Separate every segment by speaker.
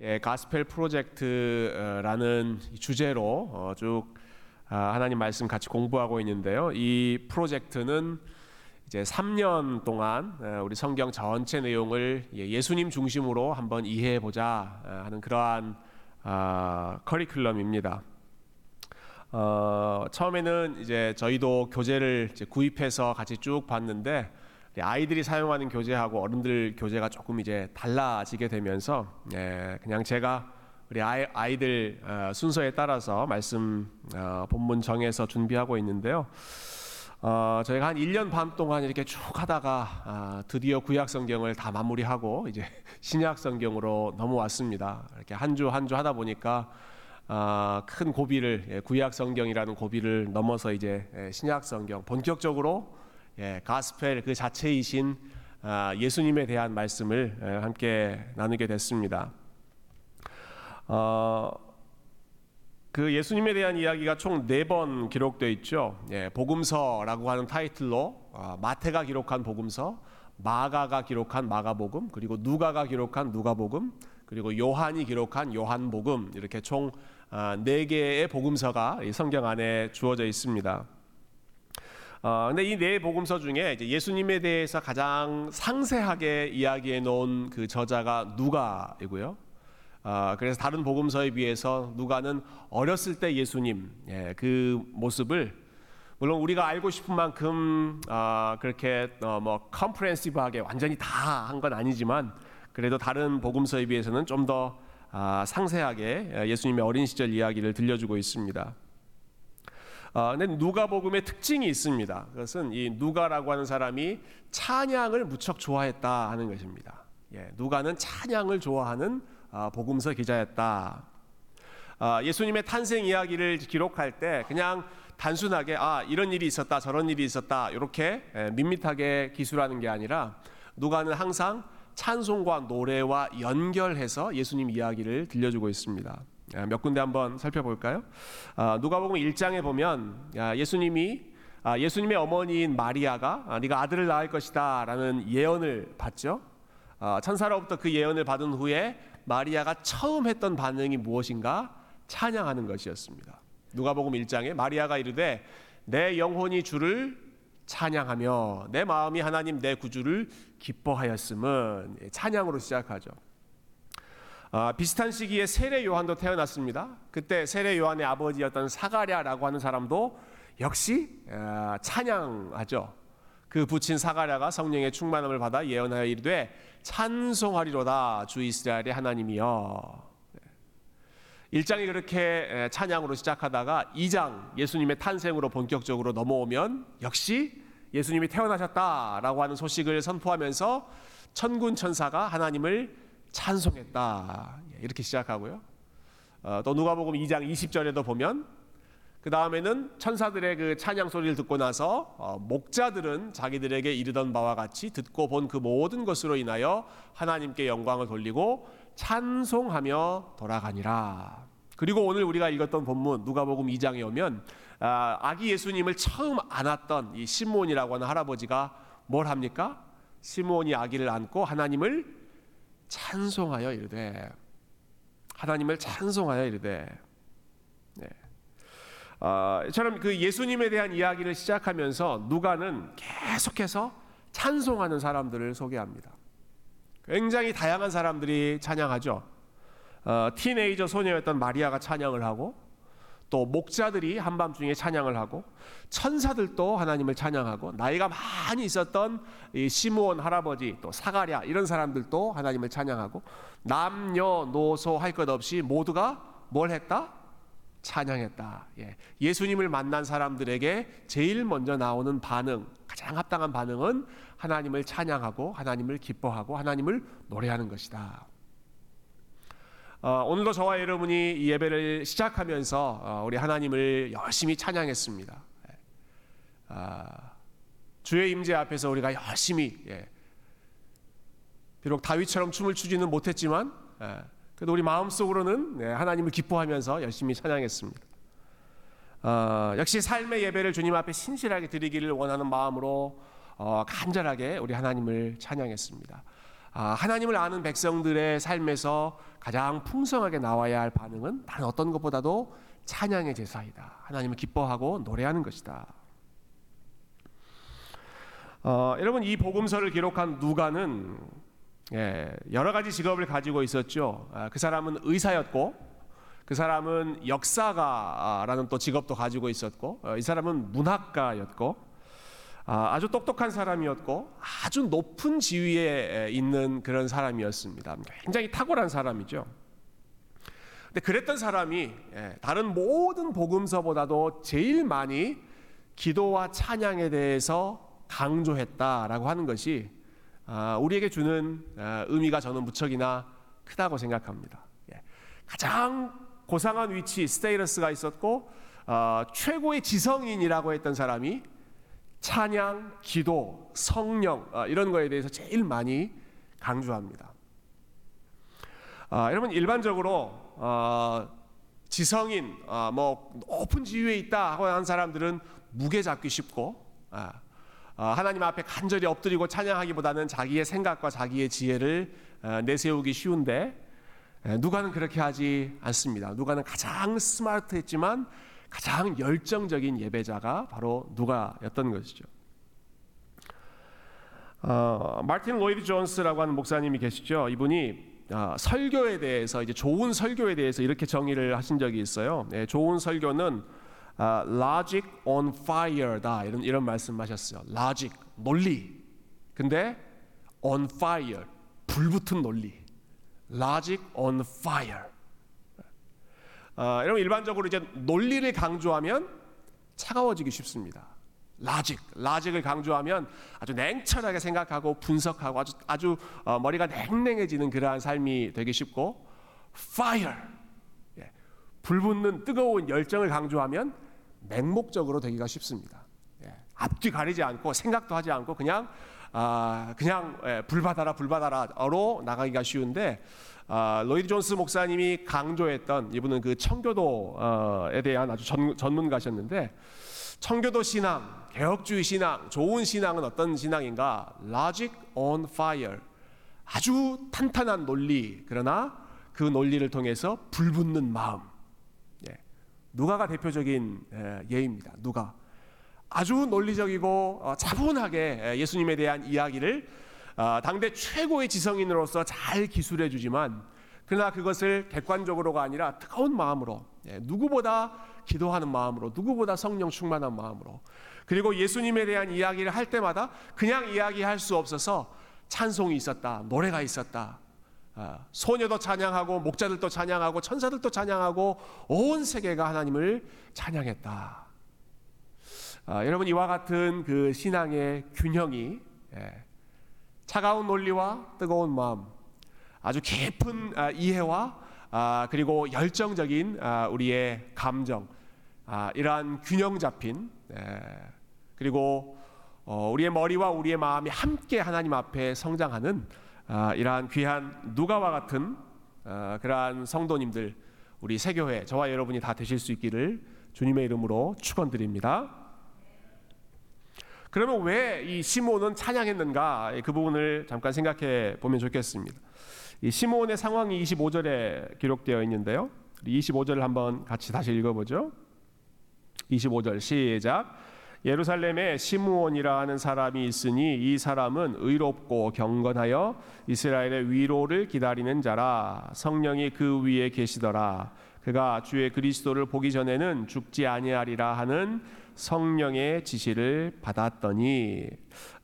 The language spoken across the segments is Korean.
Speaker 1: 예, 가스펠 프로젝트라는 주제로 어, 쭉 아, 하나님 말씀 같이 공부하고 있는데요. 이 프로젝트는 이제 3년 동안 어, 우리 성경 전체 내용을 예, 예수님 중심으로 한번 이해해 보자 어, 하는 그러한 아, 커리큘럼입니다. 어, 처음에는 이제 저희도 교재를 이제 구입해서 같이 쭉 봤는데 아이들이 사용하는 교재하고 어른들 교재가 조금 이제 달라지게 되면서 예, 그냥 제가 우리 아이, 아이들 어, 순서에 따라서 말씀 어, 본문 정해서 준비하고 있는데요. 어, 저희가 한 1년 반 동안 이렇게 쭉 하다가 아, 드디어 구약 성경을 다 마무리하고 이제 신약 성경으로 넘어왔습니다. 이렇게 한 주 한 주 하다 보니까 아, 큰 고비를 예, 구약 성경이라는 고비를 넘어서 이제 예, 신약 성경 본격적으로 예, 가스펠 그 자체이신 아, 예수님에 대한 말씀을 예, 함께 나누게 됐습니다. 어, 그 예수님에 대한 이야기가 총 네 번 기록되어 있죠. 예, 복음서라고 하는 타이틀로 어, 마태가 기록한 복음서, 마가가 기록한 마가복음, 그리고 누가가 기록한 누가복음, 그리고 요한이 기록한 요한복음 이렇게 총 네 개의 복음서가 성경 안에 주어져 있습니다. 어, 근데 이 네 복음서 중에 이제 예수님에 대해서 가장 상세하게 이야기해 놓은 그 저자가 누가이고요. 어, 그래서 다른 복음서에 비해서 누가는 어렸을 때 예수님 예, 그 모습을 물론 우리가 알고 싶은 만큼 어, 그렇게 어, 뭐 컴프렌시브하게 완전히 다 한 건 아니지만 그래도 다른 복음서에 비해서는 좀더 아, 상세하게 예수님의 어린 시절 이야기를 들려주고 있습니다. 어, 근데 누가복음의 특징이 있습니다. 그것은 이 누가라고 하는 사람이 찬양을 무척 좋아했다 하는 것입니다. 예, 누가는 찬양을 좋아하는 어, 복음서 기자였다. 어, 예수님의 탄생 이야기를 기록할 때 그냥 단순하게 아 이런 일이 있었다 저런 일이 있었다 이렇게 예, 밋밋하게 기술하는 게 아니라 누가는 항상 찬송과 노래와 연결해서 예수님 이야기를 들려주고 있습니다. 아, 몇 군데 한번 살펴볼까요? 아, 누가복음 1장에 보면 예수님이 아, 예수님의 어머니인 마리아가 네가 아들을 낳을 것이다라는 예언을 받죠. 천사로부터 그 예언을 받은 후에 마리아가 처음 했던 반응이 무엇인가? 찬양하는 것이었습니다. 누가복음 1장에 마리아가 이르되 내 영혼이 주를 찬양하며 내 마음이 하나님 내 구주를 기뻐하였음은 찬양으로 시작하죠. 아, 비슷한 시기에 세례 요한도 태어났습니다. 그때 세례 요한의 아버지였던 사가랴라고 하는 사람도 역시 아, 찬양하죠. 그 부친 사가랴가 성령의 충만함을 받아 예언하여 이르되 찬송하리로다 주 이스라엘의 하나님이여. 1장이 그렇게 찬양으로 시작하다가 2장 예수님의 탄생으로 본격적으로 넘어오면 역시 예수님이 태어나셨다라고 하는 소식을 선포하면서 천군 천사가 하나님을 찬송했다. 예, 이렇게 시작하고요. 어, 또 누가복음 2장 20절에도 보면 그 다음에는 천사들의 그 찬양 소리를 듣고 나서 어, 목자들은 자기들에게 이르던 바와 같이 듣고 본 그 모든 것으로 인하여 하나님께 영광을 돌리고 찬송하며 돌아가니라. 그리고 오늘 우리가 읽었던 본문 누가복음 2장에 오면 아, 아기 예수님을 처음 안았던 이 시몬이라고 하는 할아버지가 뭘 합니까? 시몬이 아기를 안고 하나님을 찬송하여 이르되 하나님을 찬송하여 이르되 네. 어, 처럼 그 예수님에 대한 이야기를 시작하면서 누가는 계속해서 찬송하는 사람들을 소개합니다. 굉장히 다양한 사람들이 찬양하죠. 어, 티네이저 소녀였던 마리아가 찬양을 하고 또 목자들이 한밤중에 찬양을 하고 천사들도 하나님을 찬양하고 나이가 많이 있었던 이 시므온 할아버지 또 사가랴 이런 사람들도 하나님을 찬양하고 남녀노소 할 것 없이 모두가 뭘 했다? 찬양했다. 예. 예수님을 만난 사람들에게 제일 먼저 나오는 반응, 가장 합당한 반응은 하나님을 찬양하고 하나님을 기뻐하고 하나님을 노래하는 것이다. 어, 오늘도 저와 여러분이 이 예배를 시작하면서 어, 우리 하나님을 열심히 찬양했습니다. 예. 아, 주의 임재 앞에서 우리가 열심히 예. 비록 다윗처럼 춤을 추지는 못했지만 예. 그래도 우리 마음속으로는 예, 하나님을 기뻐하면서 열심히 찬양했습니다. 어, 역시 삶의 예배를 주님 앞에 신실하게 드리기를 원하는 마음으로 어, 간절하게 우리 하나님을 찬양했습니다. 아, 하나님을 아는 백성들의 삶에서 가장 풍성하게 나와야 할 반응은 다른 어떤 것보다도 찬양의 제사이다. 하나님을 기뻐하고 노래하는 것이다. 어, 여러분 이 복음서를 기록한 누가는 예, 여러 가지 직업을 가지고 있었죠. 아, 그 사람은 의사였고, 그 사람은 역사가라는 또 직업도 가지고 있었고, 어, 이 사람은 문학가였고, 아, 아주 똑똑한 사람이었고, 아주 높은 지위에 있는 그런 사람이었습니다. 굉장히 탁월한 사람이죠. 근데 그랬던 사람이 예, 다른 모든 복음서보다도 제일 많이 기도와 찬양에 대해서 강조했다라고 하는 것이 아, 우리에게 주는 아, 의미가 저는 무척이나 크다고 생각합니다. 예. 가장 고상한 위치 스테이러스가 있었고 어, 최고의 지성인이라고 했던 사람이 찬양, 기도, 성령 어, 이런 거에 대해서 제일 많이 강조합니다. 여러분 일반적으로 지성인 뭐 높은 지위에 있다 하고 하는 사람들은 무게 잡기 쉽고 어, 하나님 앞에 간절히 엎드리고 찬양하기보다는 자기의 생각과 자기의 지혜를 어, 내세우기 쉬운데 누가는 그렇게 하지 않습니다. 누가는 가장 스마트했지만 가장 열정적인 예배자가 바로 누가였던 것이죠. 어, 마틴 로이드 존스라고 하는 목사님이 계시죠. 이분이 어, 설교에 대해서 이제 좋은 설교에 대해서 이렇게 정의를 하신 적이 있어요. 네, 좋은 설교는 아, logic on fire다 이런 이런 말씀하셨어요. logic 논리. 근데 on fire 불 붙은 논리. logic on fire. 어, 여러분 일반적으로 이제 논리를 강조하면 차가워지기 쉽습니다. 라직, 라직을 강조하면 아주 냉철하게 생각하고 분석하고 아주 아주 어, 머리가 냉랭해지는 그러한 삶이 되기 쉽고 fire, 예, 불붙는 뜨거운 열정을 강조하면 맹목적으로 되기가 쉽습니다. 예, 앞뒤 가리지 않고 생각도 하지 않고 그냥 아, 그냥 예, 불 받아라 불 받아라로 나가기가 쉬운데 아, 로이드 존스 목사님이 강조했던 이분은 그 청교도에 대한 아주 전, 전문가셨는데 청교도 신앙, 개혁주의 신앙, 좋은 신앙은 어떤 신앙인가? Logic on fire. 아주 탄탄한 논리, 그러나 그 논리를 통해서 불붙는 마음. 누가가 대표적인 예입니다. 누가 아주 논리적이고 어, 차분하게 예수님에 대한 이야기를 어, 당대 최고의 지성인으로서 잘 기술해 주지만 그러나 그것을 객관적으로가 아니라 뜨거운 마음으로 예, 누구보다 기도하는 마음으로 누구보다 성령 충만한 마음으로 그리고 예수님에 대한 이야기를 할 때마다 그냥 이야기할 수 없어서 찬송이 있었다 노래가 있었다 아, 소녀도 찬양하고 목자들도 찬양하고 천사들도 찬양하고 온 세계가 하나님을 찬양했다. 아, 여러분 이와 같은 그 신앙의 균형이 예, 차가운 논리와 뜨거운 마음, 아주 깊은 아, 이해와 아, 그리고 열정적인 아, 우리의 감정, 아, 이러한 균형 잡힌 예, 그리고 어, 우리의 머리와 우리의 마음이 함께 하나님 앞에 성장하는 아, 이러한 귀한 누가와 같은 아, 그러한 성도님들 우리 세교회 저와 여러분이 다 되실 수 있기를 주님의 이름으로 축원드립니다. 그러면 왜 이 시몬은 찬양했는가 그 부분을 잠깐 생각해 보면 좋겠습니다. 이 시몬의 상황이 25절에 기록되어 있는데요. 25절을 한번 같이 다시 읽어보죠. 25절 시작. 예루살렘에 시므온이라 하는 사람이 있으니 이 사람은 의롭고 경건하여 이스라엘의 위로를 기다리는 자라 성령이 그 위에 계시더라 그가 주의 그리스도를 보기 전에는 죽지 아니하리라 하는 성령의 지시를 받았더니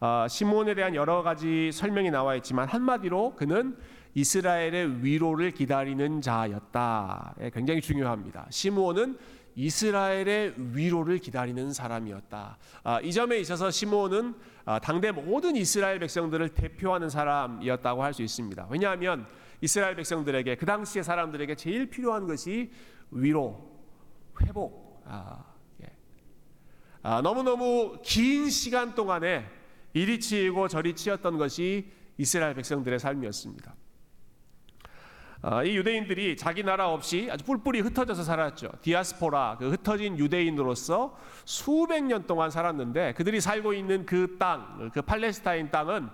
Speaker 1: 어, 시므온에 대한 여러 가지 설명이 나와 있지만 한마디로 그는 이스라엘의 위로를 기다리는 자였다. 예, 굉장히 중요합니다. 시므온은 이스라엘의 위로를 기다리는 사람이었다. 아, 이 점에 있어서 시므온은 아, 당대 모든 이스라엘 백성들을 대표하는 사람이었다고 할 수 있습니다. 왜냐하면 이스라엘 백성들에게 그 당시의 사람들에게 제일 필요한 것이 위로, 회복. 아, 예. 아, 너무너무 긴 시간 동안에 이리 치이고 저리 치였던 것이 이스라엘 백성들의 삶이었습니다. 어, 이 유대인들이 자기 나라 없이 아주 뿔뿔이 흩어져서 살았죠. 디아스포라, 그 흩어진 유대인으로서 수백 년 동안 살았는데 그들이 살고 있는 그 땅, 그 팔레스타인 땅은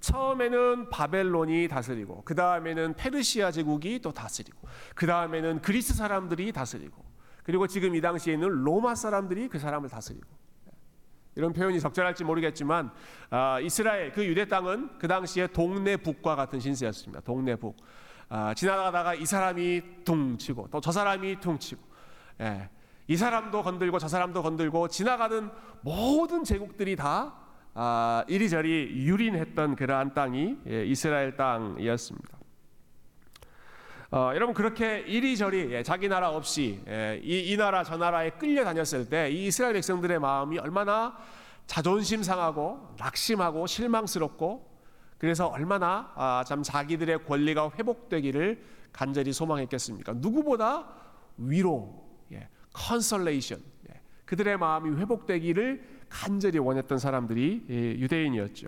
Speaker 1: 처음에는 바벨론이 다스리고 그 다음에는 페르시아 제국이 또 다스리고 그 다음에는 그리스 사람들이 다스리고 그리고 지금 이 당시에 는 로마 사람들이 그 사람을 다스리고. 이런 표현이 적절할지 모르겠지만 아, 이스라엘 그 유대 땅은 그 당시에 동네 북과 같은 신세였습니다. 동네 북. 아, 지나가다가 이 사람이 둥 치고 또 저 사람이 둥 치고 예, 이 사람도 건들고 저 사람도 건들고 지나가는 모든 제국들이 다 아, 이리저리 유린했던 그러한 땅이 예, 이스라엘 땅이었습니다. 어, 여러분 그렇게 이리저리 예, 자기 나라 없이 예, 이, 이 나라 저 나라에 끌려다녔을 때 이 이스라엘 백성들의 마음이 얼마나 자존심 상하고 낙심하고 실망스럽고 그래서 얼마나 아, 참 자기들의 권리가 회복되기를 간절히 소망했겠습니까? 누구보다 위로, 예, 컨설레이션, 예, 그들의 마음이 회복되기를 간절히 원했던 사람들이 예, 유대인이었죠.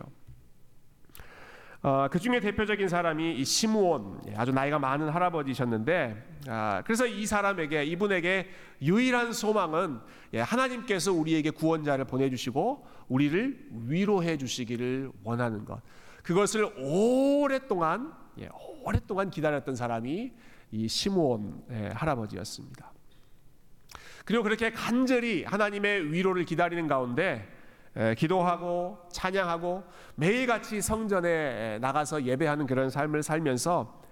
Speaker 1: 어, 그 중에 대표적인 사람이 이 시므온 예, 아주 나이가 많은 할아버지셨는데 아, 그래서 이 사람에게 이분에게 유일한 소망은 예, 하나님께서 우리에게 구원자를 보내주시고 우리를 위로해 주시기를 원하는 것 그것을 오랫동안 예, 오랫동안 기다렸던 사람이 이 시므온 예, 할아버지였습니다. 그리고 그렇게 간절히 하나님의 위로를 기다리는 가운데 기도하고 찬양하고 매일같이 성전에 나가서 예배하는 그런 삶을 살면서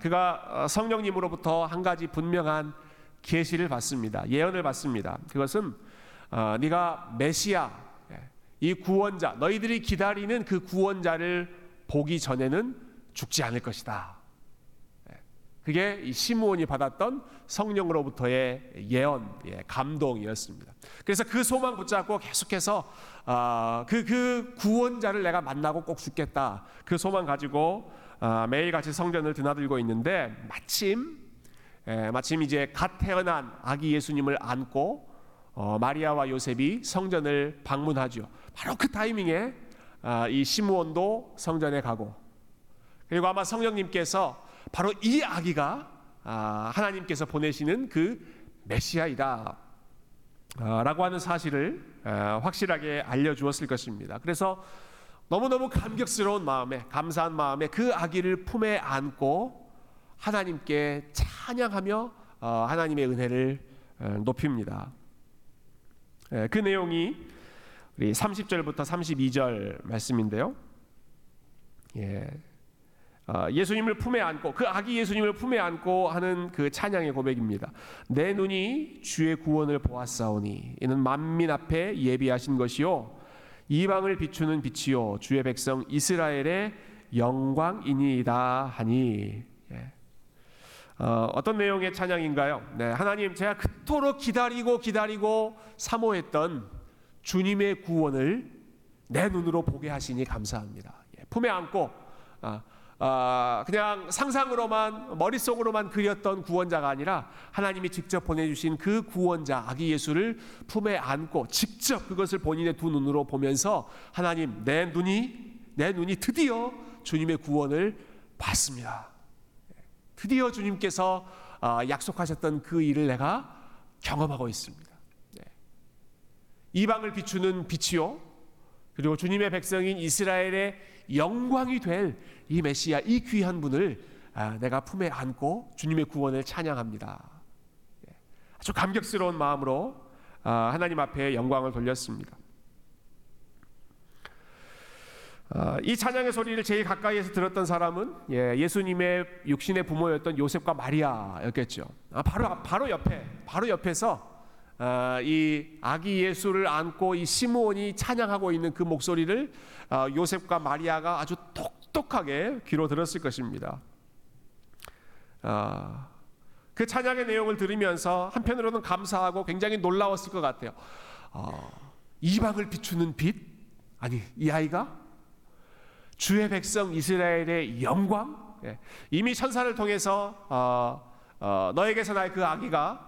Speaker 1: 그가 어, 성령님으로부터 한 가지 분명한 계시를 받습니다. 예언을 받습니다. 그것은 어, 네가 메시아 이 구원자 너희들이 기다리는 그 구원자를 보기 전에는 죽지 않을 것이다. 그게 이 시므온이 받았던 성령으로부터의 예언, 예, 감동이었습니다. 그래서 그 소망 붙잡고 계속해서 어, 그, 그 구원자를 내가 만나고 꼭 죽겠다. 그 소망 가지고 어, 매일같이 성전을 드나들고 있는데 마침 예, 마침 이제 갓 태어난 아기 예수님을 안고 어, 마리아와 요셉이 성전을 방문하죠. 바로 그 타이밍에 아, 이 시므온도 성전에 가고 그리고 아마 성령님께서 바로 이 아기가 아, 하나님께서 보내시는 그 메시아이다. 아, 라고 하는 사실을 아, 확실하게 알려주었을 것입니다. 그래서 너무너무 감격스러운 마음에, 감사한 마음에 그 아기를 품에 안고 하나님께 찬양하며 어, 하나님의 은혜를 어, 높입니다. 예, 그 내용이 우리 30절부터 32절 말씀인데요. 예, 어, 예수님을 품에 안고 그 아기 예수님을 품에 안고 하는 그 찬양의 고백입니다. 내 눈이 주의 구원을 보았사오니 이는 만민 앞에 예비하신 것이요 이방을 비추는 빛이요 주의 백성 이스라엘의 영광이니이다 하니 예. 어, 어떤 내용의 찬양인가요? 네, 하나님 제가 그토록 기다리고 기다리고 사모했던 주님의 구원을 내 눈으로 보게 하시니 감사합니다. 예, 품에 안고 아, 아, 그냥 상상으로만 머릿속으로만 그렸던 구원자가 아니라 하나님이 직접 보내주신 그 구원자 아기 예수를 품에 안고 직접 그것을 본인의 두 눈으로 보면서 하나님 내 눈이 내 눈이 드디어 주님의 구원을 봤습니다. 드디어 주님께서 아, 약속하셨던 그 일을 내가 경험하고 있습니다. 네. 이방을 비추는 빛이요 그리고 주님의 백성인 이스라엘의 영광이 될 이 메시아 이 귀한 분을 아, 내가 품에 안고 주님의 구원을 찬양합니다. 예. 아주 감격스러운 마음으로 아, 하나님 앞에 영광을 돌렸습니다. 아, 이 찬양의 소리를 제일 가까이에서 들었던 사람은 예, 수님의 육신의 부모였던 요셉과 마리아였겠죠. 바로 바로 옆에 바로 옆에서 어, 이 아기 예수를 안고 이 시므온이 찬양하고 있는 그 목소리를 어, 요셉과 마리아가 아주 똑똑하게 귀로 들었을 것입니다. 어, 그 찬양의 내용을 들으면서 한편으로는 감사하고 굉장히 놀라웠을 것 같아요. 이방을 비추는 빛 아니 이 아이가 주의 백성 이스라엘의 영광 예, 이미 천사를 통해서 너에게서 나의 그 아기가 어,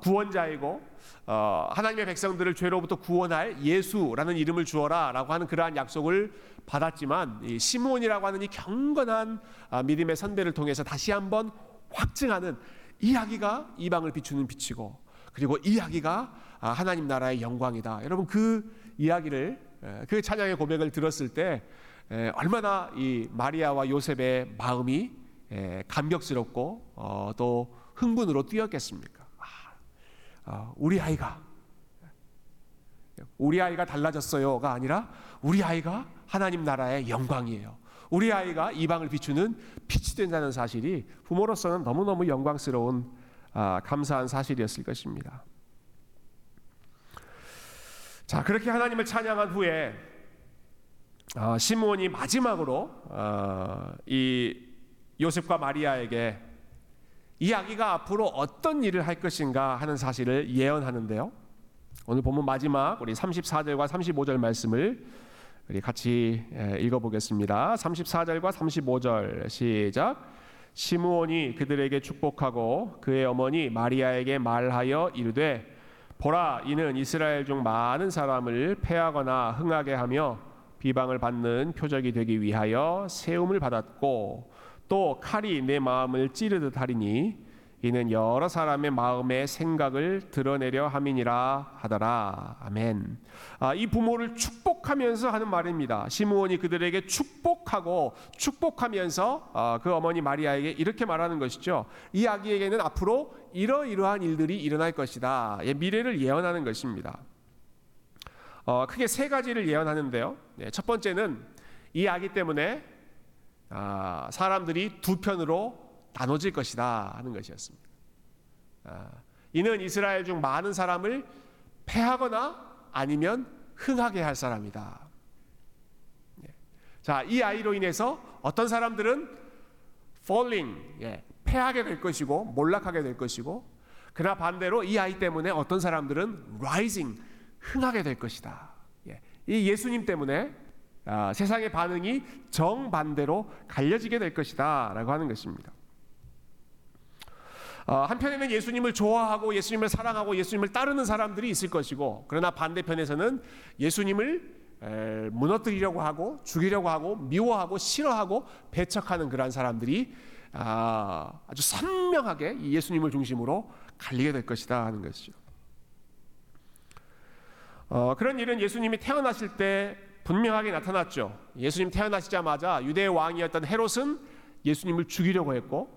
Speaker 1: 구원자이고 어, 하나님의 백성들을 죄로부터 구원할 예수라는 이름을 주어라라고 하는 그러한 약속을 받았지만 시므온이라고 하는 이 경건한 아, 믿음의 선배를 통해서 다시 한번 확증하는 이야기가 이방을 비추는 빛이고 그리고 이야기가 아, 하나님 나라의 영광이다. 여러분 그 이야기를 그 찬양의 고백을 들었을 때 에, 얼마나 이 마리아와 요셉의 마음이 에, 감격스럽고 어, 또 흥분으로 뛰었겠습니까? 아, 어, 우리 아이가 우리 아이가 달라졌어요가 아니라 우리 아이가 하나님 나라의 영광이에요. 우리 아이가 이방을 비추는 빛이 된다는 사실이 부모로서는 너무너무 영광스러운 아, 감사한 사실이었을 것입니다. 자 그렇게 하나님을 찬양한 후에 어, 시므온이 마지막으로 어, 이 요셉과 마리아에게 이 아기가 앞으로 어떤 일을 할 것인가 하는 사실을 예언하는데요. 오늘 본문 마지막 우리 34절과 35절 말씀을 우리 같이 읽어보겠습니다. 34절과 35절 시작. 시므온이 그들에게 축복하고 그의 어머니 마리아에게 말하여 이르되 보라 이는 이스라엘 중 많은 사람을 패하거나 흥하게 하며 비방을 받는 표적이 되기 위하여 세움을 받았고 또 칼이 내 마음을 찌르듯 하리니 이는 여러 사람의 마음의 생각을 드러내려 함이니라 하더라. 아멘. 아, 이 부모를 축복하면서 하는 말입니다. 시므온이 그들에게 축복하고 축복하면서 아, 그 어머니 마리아에게 이렇게 말하는 것이죠. 이 아기에게는 앞으로 이러이러한 일들이 일어날 것이다. 예, 미래를 예언하는 것입니다. 어, 크게 세 가지를 예언하는데요. 네, 첫 번째는 이 아기 때문에 아, 사람들이 두 편으로 나눠질 것이다 하는 것이었습니다. 아, 이는 이스라엘 중 많은 사람을 패하거나 아니면 흥하게 할 사람이다. 예. 자, 이 아이로 인해서 어떤 사람들은 falling, 예, 패하게 될 것이고 몰락하게 될 것이고, 그러나 반대로 이 아이 때문에 어떤 사람들은 rising, 흥하게 될 것이다. 예. 이 예수님 때문에 아, 세상의 반응이 정반대로 갈려지게 될 것이다 라고 하는 것입니다. 어, 한편에는 예수님을 좋아하고 예수님을 사랑하고 예수님을 따르는 사람들이 있을 것이고 그러나 반대편에서는 예수님을 에, 무너뜨리려고 하고 죽이려고 하고 미워하고 싫어하고 배척하는 그러한 사람들이 아, 아주 선명하게 예수님을 중심으로 갈리게 될 것이다 하는 것이죠. 어, 그런 일은 예수님이 태어나실 때 분명하게 나타났죠. 예수님 태어나시자마자 유대 왕이었던 헤롯은 예수님을 죽이려고 했고,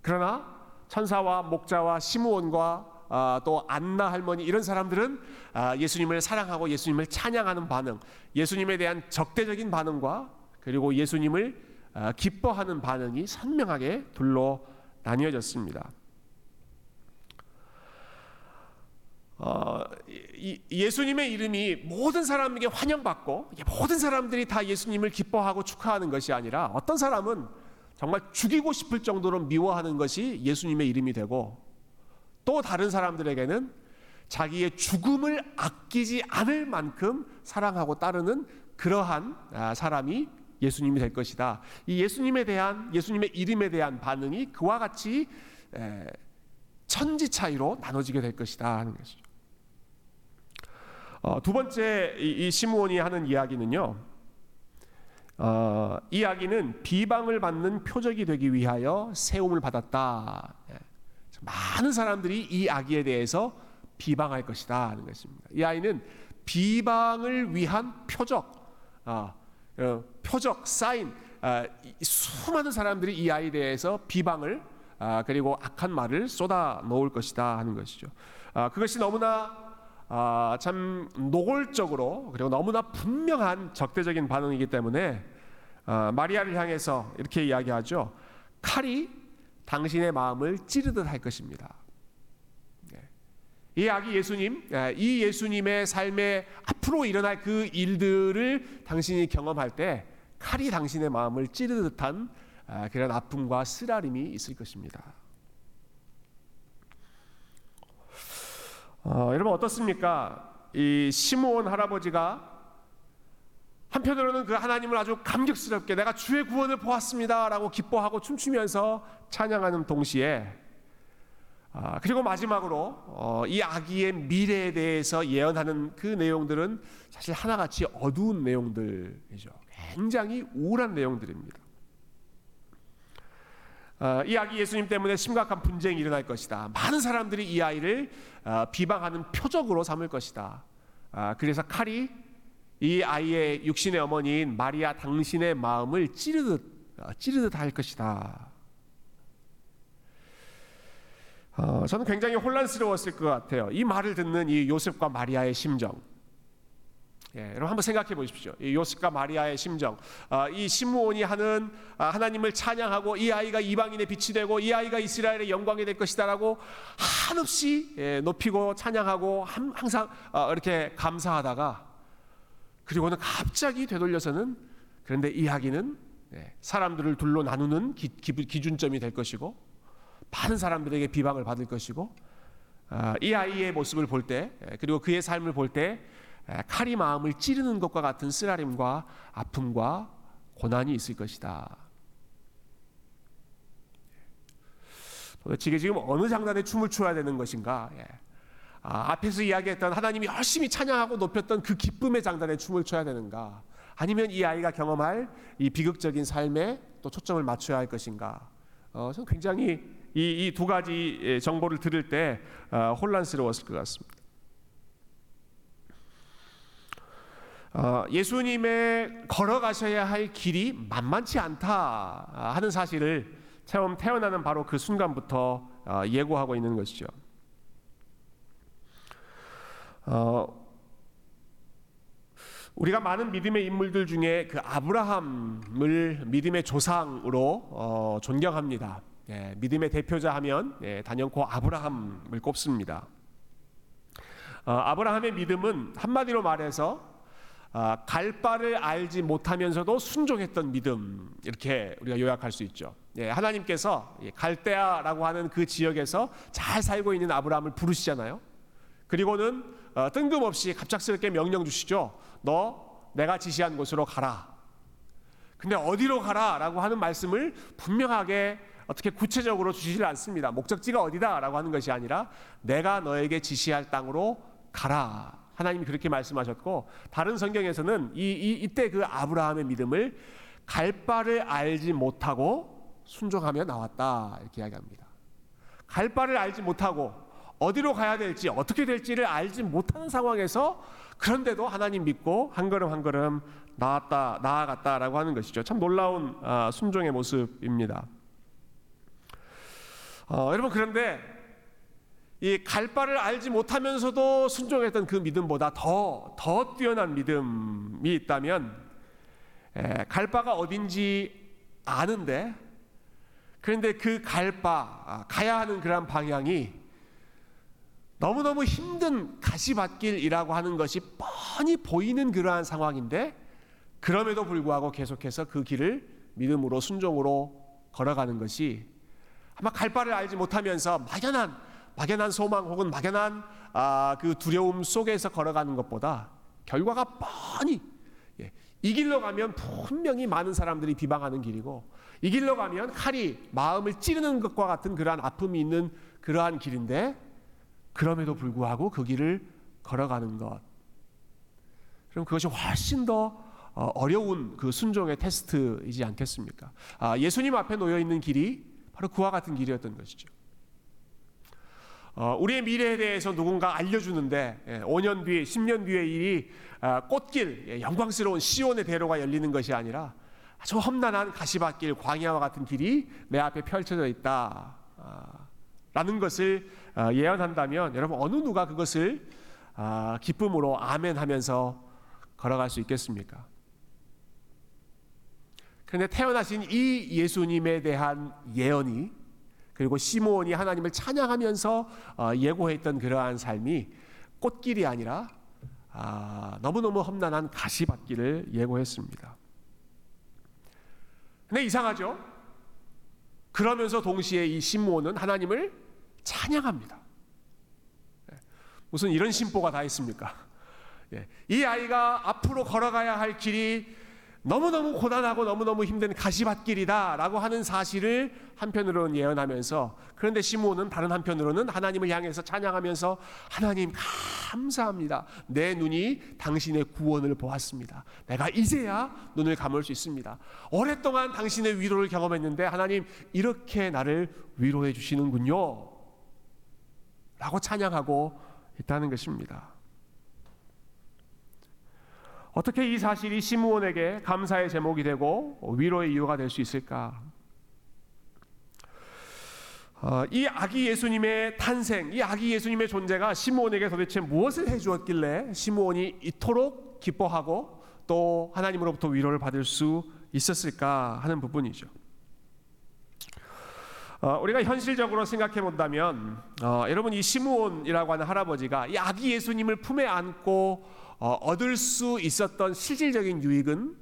Speaker 1: 그러나 천사와 목자와 시므온과 아, 또 안나 할머니 이런 사람들은 아, 예수님을 사랑하고 예수님을 찬양하는 반응, 예수님에 대한 적대적인 반응과 그리고 예수님을 아, 기뻐하는 반응이 선명하게 둘로 나뉘어졌습니다. 어, 이, 예수님의 이름이 모든 사람에게 환영받고 모든 사람들이 다 예수님을 기뻐하고 축하하는 것이 아니라 어떤 사람은 정말 죽이고 싶을 정도로 미워하는 것이 예수님의 이름이 되고 또 다른 사람들에게는 자기의 죽음을 아끼지 않을 만큼 사랑하고 따르는 그러한 아, 사람이 예수님이 될 것이다. 이 예수님에 대한 예수님의 이름에 대한 반응이 그와 같이 천지 차이로 나눠지게 될 것이다 하는 것이죠. 어, 두 번째 이, 이 시므온이 하는 이야기는요. 어, 이 아기는 비방을 받는 표적이 되기 위하여 세움을 받았다. 예. 많은 사람들이 이 아기에 대해서 비방할 것이다 하는 것입니다. 이 아이는 비방을 위한 표적, 어, 어, 표적, 사인, 어, 수많은 사람들이 이 아이에 대해서 비방을 아, 그리고 악한 말을 쏟아 놓을 것이다 하는 것이죠. 아, 그것이 너무나 아, 참 노골적으로 그리고 너무나 분명한 적대적인 반응이기 때문에 아, 마리아를 향해서 이렇게 이야기하죠. 칼이 당신의 마음을 찌르듯 할 것입니다. 네. 이 아기 예수님, 아, 이 예수님의 삶에 앞으로 일어날 그 일들을 당신이 경험할 때 칼이 당신의 마음을 찌르듯한 아, 그런 아픔과 쓰라림이 있을 것입니다. 어, 여러분 어떻습니까? 이 시므온 할아버지가 한편으로는 그 하나님을 아주 감격스럽게 내가 주의 구원을 보았습니다라고 기뻐하고 춤추면서 찬양하는 동시에 아, 그리고 마지막으로 어, 이 아기의 미래에 대해서 예언하는 그 내용들은 사실 하나같이 어두운 내용들이죠. 굉장히 우울한 내용들입니다. 어, 이 아기 예수님 때문에 심각한 분쟁이 일어날 것이다. 많은 사람들이 이 아이를 어, 비방하는 표적으로 삼을 것이다. 아, 그래서 칼이 이 아이의 육신의 어머니인 마리아 당신의 마음을 찌르듯 어, 찌르듯 할 것이다. 어, 저는 굉장히 혼란스러웠을 것 같아요. 이 말을 듣는 이 요셉과 마리아의 심정. 예, 여러분 한번 생각해 보십시오. 이 요셉과 마리아의 심정. 어, 이 시므온이 하는 아, 하나님을 찬양하고 이 아이가 이방인의 빛이 되고 이 아이가 이스라엘의 영광이 될 것이다라고 한없이 예, 높이고 찬양하고 함, 항상 어, 이렇게 감사하다가 그리고는 갑자기 되돌려서는 그런데 이야기는 예, 사람들을 둘로 나누는 기, 기, 준점이될 것이고 많은 사람들에게 비방을 받을 것이고 아, 이 아이의 모습을 볼때 예, 그리고 그의 삶을 볼때 칼이 마음을 찌르는 것과 같은 쓰라림과 아픔과 고난이 있을 것이다. 도대체 지금 어느 장단에 춤을 춰야 되는 것인가? 예. 아, 앞에서 이야기했던 하나님이 열심히 찬양하고 높였던 그 기쁨의 장단에 춤을 춰야 되는가? 아니면 이 아이가 경험할 이 비극적인 삶에 또 초점을 맞춰야 할 것인가? 어, 저는 굉장히 이두 가지 예, 정보를 들을 때 어, 혼란스러웠을 것 같습니다. 어, 예수님의 걸어가셔야 할 길이 만만치 않다 하는 사실을 처음 태어나는 바로 그 순간부터 어, 예고하고 있는 것이죠. 어, 우리가 많은 믿음의 인물들 중에 그 아브라함을 믿음의 조상으로 어, 존경합니다. 예, 믿음의 대표자 하면 예, 단연코 아브라함을 꼽습니다. 어, 아브라함의 믿음은 한마디로 말해서 아, 갈 바를 알지 못하면서도 순종했던 믿음 이렇게 우리가 요약할 수 있죠. 예, 하나님께서 갈대아라고 하는 그 지역에서 잘 살고 있는 아브라함을 부르시잖아요. 그리고는 어, 뜬금없이 갑작스럽게 명령 주시죠. 너 내가 지시한 곳으로 가라. 근데 어디로 가라라고 하는 말씀을 분명하게 어떻게 구체적으로 주시질 않습니다. 목적지가 어디다라고 하는 것이 아니라 내가 너에게 지시할 땅으로 가라. 하나님이 그렇게 말씀하셨고 다른 성경에서는 이, 이 이때 그 아브라함의 믿음을 갈 바를 알지 못하고 순종하며 나왔다 이렇게 이야기합니다. 갈 바를 알지 못하고 어디로 가야 될지 어떻게 될지를 알지 못하는 상황에서 그런데도 하나님 믿고 한 걸음 한 걸음 나았다 나아갔다라고 하는 것이죠. 참 놀라운 아, 순종의 모습입니다. 어, 여러분 그런데 이 갈 바를 알지 못하면서도 순종했던 그 믿음보다 더, 더 뛰어난 믿음이 있다면 에, 갈 바가 어딘지 아는데 그런데 그 갈 바, 아, 가야 하는 그런 방향이 너무너무 힘든 가시밭길이라고 하는 것이 뻔히 보이는 그러한 상황인데 그럼에도 불구하고 계속해서 그 길을 믿음으로 순종으로 걸어가는 것이 아마 갈 바를 알지 못하면서 막연한 막연한 소망 혹은 막연한 아, 그 두려움 속에서 걸어가는 것보다 결과가 뻔히 예, 이 길로 가면 분명히 많은 사람들이 비방하는 길이고 이 길로 가면 칼이 마음을 찌르는 것과 같은 그러한 아픔이 있는 그러한 길인데 그럼에도 불구하고 그 길을 걸어가는 것. 그럼 그것이 훨씬 더 어, 어려운 그 순종의 테스트이지 않겠습니까? 아, 예수님 앞에 놓여 있는 길이 바로 그와 같은 길이었던 것이죠. 어, 우리의 미래에 대해서 누군가 알려주는데 5년 뒤, 10년 뒤의 일이 아, 꽃길, 예, 영광스러운 시온의 대로가 열리는 것이 아니라 아주 험난한 가시밭길, 광야와 같은 길이 내 앞에 펼쳐져 있다. 아, 라는 것을 아, 예언한다면 여러분 어느 누가 그것을 기쁨으로 아멘 하면서 걸어갈 수 있겠습니까? 그런데 태어나신 이 예수님에 대한 예언이 그리고 시므온이 하나님을 찬양하면서 어, 예고했던 그러한 삶이 꽃길이 아니라 아, 너무너무 험난한 가시밭길을 예고했습니다. 근데 이상하죠? 그러면서 동시에 이 시므온은 하나님을 찬양합니다. 예, 무슨 이런 심보가 다 있습니까? 예, 이 아이가 앞으로 걸어가야 할 길이 너무너무 고단하고 너무너무 힘든 가시밭길이다라고 하는 사실을 한편으로는 예언하면서 그런데 시므온은 다른 한편으로는 하나님을 향해서 찬양하면서 하나님 감사합니다. 내 눈이 당신의 구원을 보았습니다. 내가 이제야 눈을 감을 수 있습니다. 오랫동안 당신의 위로를 경험했는데 하나님 이렇게 나를 위로해 주시는군요. 라고 찬양하고 있다는 것입니다. 어떻게 이 사실이 시므온에게 감사의 제목이 되고 위로의 이유가 될 수 있을까? 어, 이 아기 예수님의 탄생, 이 아기 예수님의 존재가 시므온에게 도대체 무엇을 해주었길래 시므온이 이토록 기뻐하고 또 하나님으로부터 위로를 받을 수 있었을까 하는 부분이죠. 어, 우리가 현실적으로 생각해 본다면 어, 여러분 이 시므온이라고 하는 할아버지가 이 아기 예수님을 품에 안고 어, 얻을 수 있었던 실질적인 유익은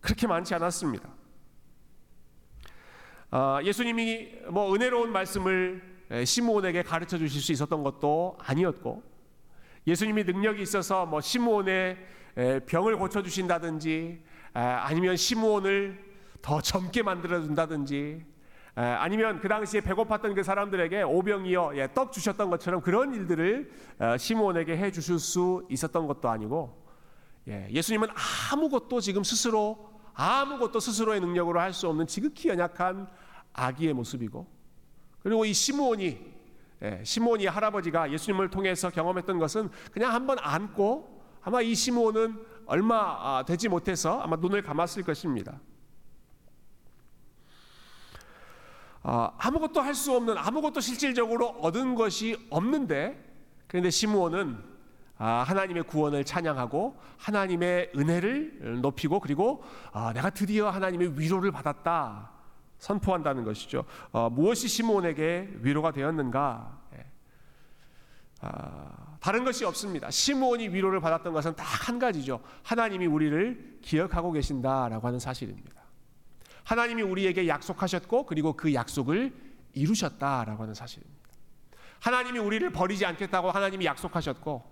Speaker 1: 그렇게 많지 않았습니다. 어, 예수님이 뭐 은혜로운 말씀을 시므온에게 가르쳐 주실 수 있었던 것도 아니었고 예수님이 능력이 있어서 뭐 시므온의 병을 고쳐 주신다든지 아니면 시므온을 더 젊게 만들어 준다든지 아니면 그 당시에 배고팠던 그 사람들에게 오병이어 예, 떡 주셨던 것처럼 그런 일들을 어, 시므온에게 해 주실 수 있었던 것도 아니고 예, 예수님은 아무것도 지금 스스로 아무것도 스스로의 능력으로 할 수 없는 지극히 연약한 아기의 모습이고 그리고 이 시므온이 예, 시므온이 할아버지가 예수님을 통해서 경험했던 것은 그냥 한번 안고 아마 이 시므온은 얼마 아, 되지 못해서 아마 눈을 감았을 것입니다. 아, 아무것도 할 수 없는 아무것도 실질적으로 얻은 것이 없는데 그런데 시므온은 아, 하나님의 구원을 찬양하고 하나님의 은혜를 높이고 그리고 아, 내가 드디어 하나님의 위로를 받았다 선포한다는 것이죠. 어, 무엇이 시므온에게 위로가 되었는가? 예. 아, 다른 것이 없습니다. 시므온이 위로를 받았던 것은 딱 한 가지죠. 하나님이 우리를 기억하고 계신다라고 하는 사실입니다. 하나님이 우리에게 약속하셨고 그리고 그 약속을 이루셨다라고 하는 사실입니다. 하나님이 우리를 버리지 않겠다고 하나님이 약속하셨고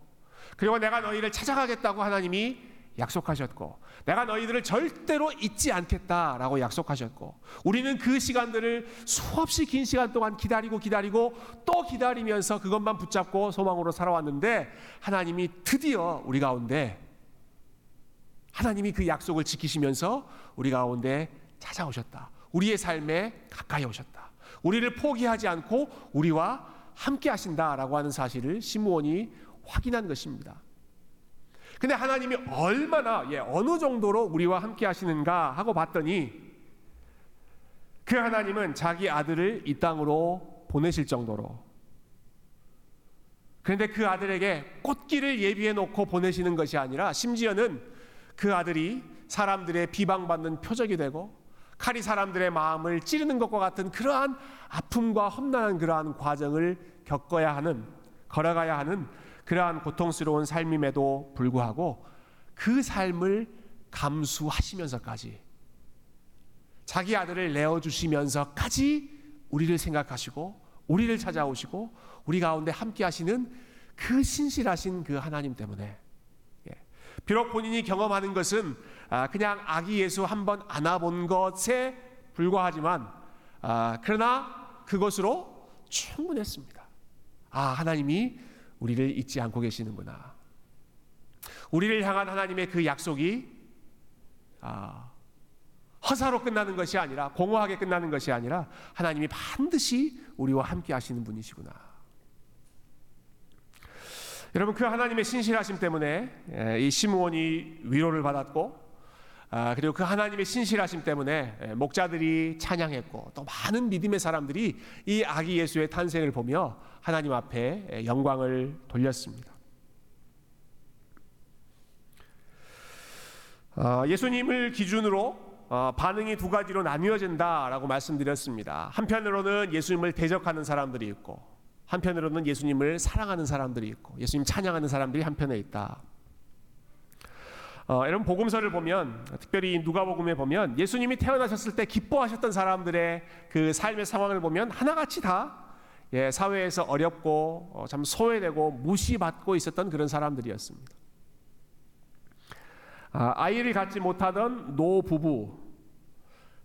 Speaker 1: 그리고 내가 너희를 찾아가겠다고 하나님이 약속하셨고 내가 너희들을 절대로 잊지 않겠다라고 약속하셨고 우리는 그 시간들을 수없이 긴 시간 동안 기다리고 기다리고 또 기다리면서 그것만 붙잡고 소망으로 살아왔는데 하나님이 드디어 우리 가운데 하나님이 그 약속을 지키시면서 우리 가운데 찾아오셨다. 우리의 삶에 가까이 오셨다. 우리를 포기하지 않고 우리와 함께 하신다라고 하는 사실을 시므온이 확인한 것입니다. 근데 하나님이 얼마나 예, 어느 정도로 우리와 함께 하시는가 하고 봤더니 그 하나님은 자기 아들을 이 땅으로 보내실 정도로 그런데 그 아들에게 꽃길을 예비해 놓고 보내시는 것이 아니라 심지어는 그 아들이 사람들의 비방받는 표적이 되고 칼이 사람들의 마음을 찌르는 것과 같은 그러한 아픔과 험난한 그러한 과정을 겪어야 하는 걸어가야 하는 그러한 고통스러운 삶임에도 불구하고 그 삶을 감수하시면서까지 자기 아들을 내어 주시면서까지 우리를 생각하시고 우리를 찾아오시고 우리 가운데 함께 하시는 그 신실하신 그 하나님 때문에 예. 비록 본인이 경험하는 것은 아, 그냥 아기 예수 한번 안아본 것에 불과하지만 아, 그러나 그것으로 충분했습니다. 아 하나님이 우리를 잊지 않고 계시는구나. 우리를 향한 하나님의 그 약속이 아, 허사로 끝나는 것이 아니라 공허하게 끝나는 것이 아니라 하나님이 반드시 우리와 함께 하시는 분이시구나. 여러분 그 하나님의 신실하심 때문에 이 시므온이 위로를 받았고 아, 그리고 그 하나님의 신실하심 때문에 목자들이 찬양했고 또 많은 믿음의 사람들이 이 아기 예수의 탄생을 보며 하나님 앞에 영광을 돌렸습니다. 어, 예수님을 기준으로 어, 반응이 두 가지로 나뉘어진다라고 말씀드렸습니다. 한편으로는 예수님을 대적하는 사람들이 있고, 한편으로는 예수님을 사랑하는 사람들이 있고, 예수님 찬양하는 사람들이 한편에 있다. 어, 여러분 복음서를 보면 특별히 누가복음에 보면 예수님이 태어나셨을 때 기뻐하셨던 사람들의 그 삶의 상황을 보면 하나같이 다 예, 사회에서 어렵고 어, 참 소외되고 무시받고 있었던 그런 사람들이었습니다. 아, 이를 갖지 못하던 노 부부,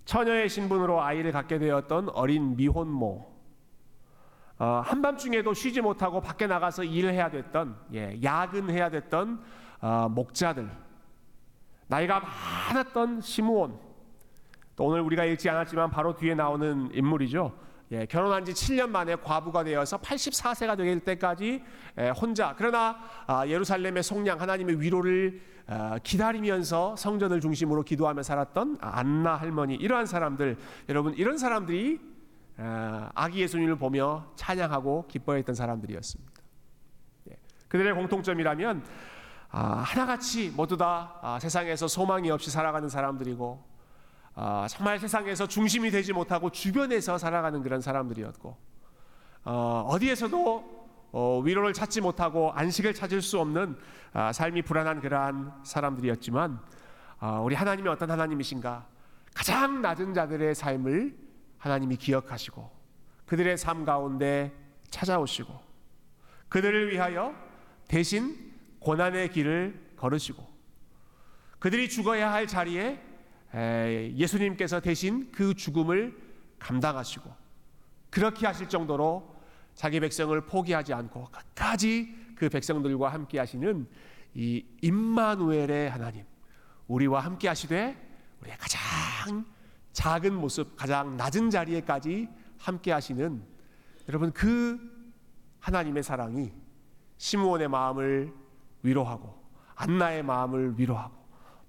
Speaker 1: 처녀의 신분으로 아이를 갖게 되었던 어린 미혼모, 어, 한밤중에도 쉬지 못하고 밖에 나가서 일을 해야 됐던, 예, 야근해야 됐던 어, 목자들, 나이가 많았던 시므온, 또 오늘 우리가 읽지 않았지만 바로 뒤에 나오는 인물이죠. 예, 결혼한 지 7년 만에 과부가 되어서 84세가 될 때까지 예, 혼자 그러나 아, 예루살렘의 속량 하나님의 위로를 아, 기다리면서 성전을 중심으로 기도하며 살았던 안나 할머니 이러한 사람들 여러분 이런 사람들이 아, 아기 예수님을 보며 찬양하고 기뻐했던 사람들이었습니다. 예, 그들의 공통점이라면 아, 하나같이 모두 다 아, 세상에서 소망이 없이 살아가는 사람들이고 아, 정말 세상에서 중심이 되지 못하고 주변에서 살아가는 그런 사람들이었고 어, 어디에서도 어, 위로를 찾지 못하고 안식을 찾을 수 없는 아, 삶이 불안한 그러한 사람들이었지만 아, 우리 하나님이 어떤 하나님이신가? 가장 낮은 자들의 삶을 하나님이 기억하시고 그들의 삶 가운데 찾아오시고 그들을 위하여 대신 고난의 길을 걸으시고 그들이 죽어야 할 자리에 에, 예수님께서 대신 그 죽음을 감당하시고 그렇게 하실 정도로 자기 백성을 포기하지 않고 끝까지 그 백성들과 함께 하시는 이 임마누엘의 하나님 우리와 함께 하시되 우리의 가장 작은 모습 가장 낮은 자리에까지 함께 하시는 여러분 그 하나님의 사랑이 시므온의 마음을 위로하고 안나의 마음을 위로하고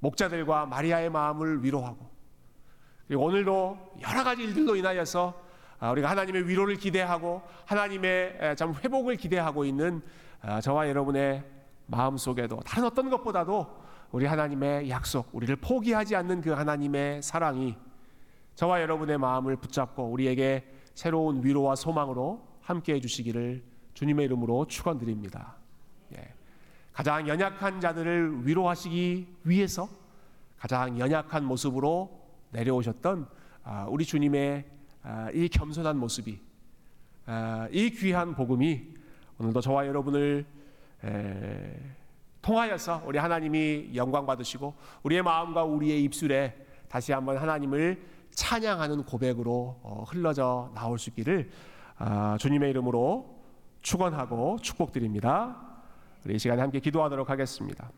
Speaker 1: 목자들과 마리아의 마음을 위로하고 그리고 오늘도 여러 가지 일들로 인하여서 아, 우리가 하나님의 위로를 기대하고 하나님의 참 회복을 기대하고 있는 아, 저와 여러분의 마음 속에도 다른 어떤 것보다도 우리 하나님의 약속, 우리를 포기하지 않는 그 하나님의 사랑이 저와 여러분의 마음을 붙잡고 우리에게 새로운 위로와 소망으로 함께 해주시기를 주님의 이름으로 축원드립니다. 예. 가장 연약한 자들을 위로하시기 위해서 가장 연약한 모습으로 내려오셨던 아, 우리 주님의 아, 이 겸손한 모습이 아, 이 귀한 복음이 오늘도 저와 여러분을 통하여서 우리 하나님이 영광 받으시고 우리의 마음과 우리의 입술에 다시 한번 하나님을 찬양하는 고백으로 어, 흘러져 나올 수 있기를 주님의 이름으로 축원하고 축복드립니다. 우리 이 시간에 함께 기도하도록 하겠습니다.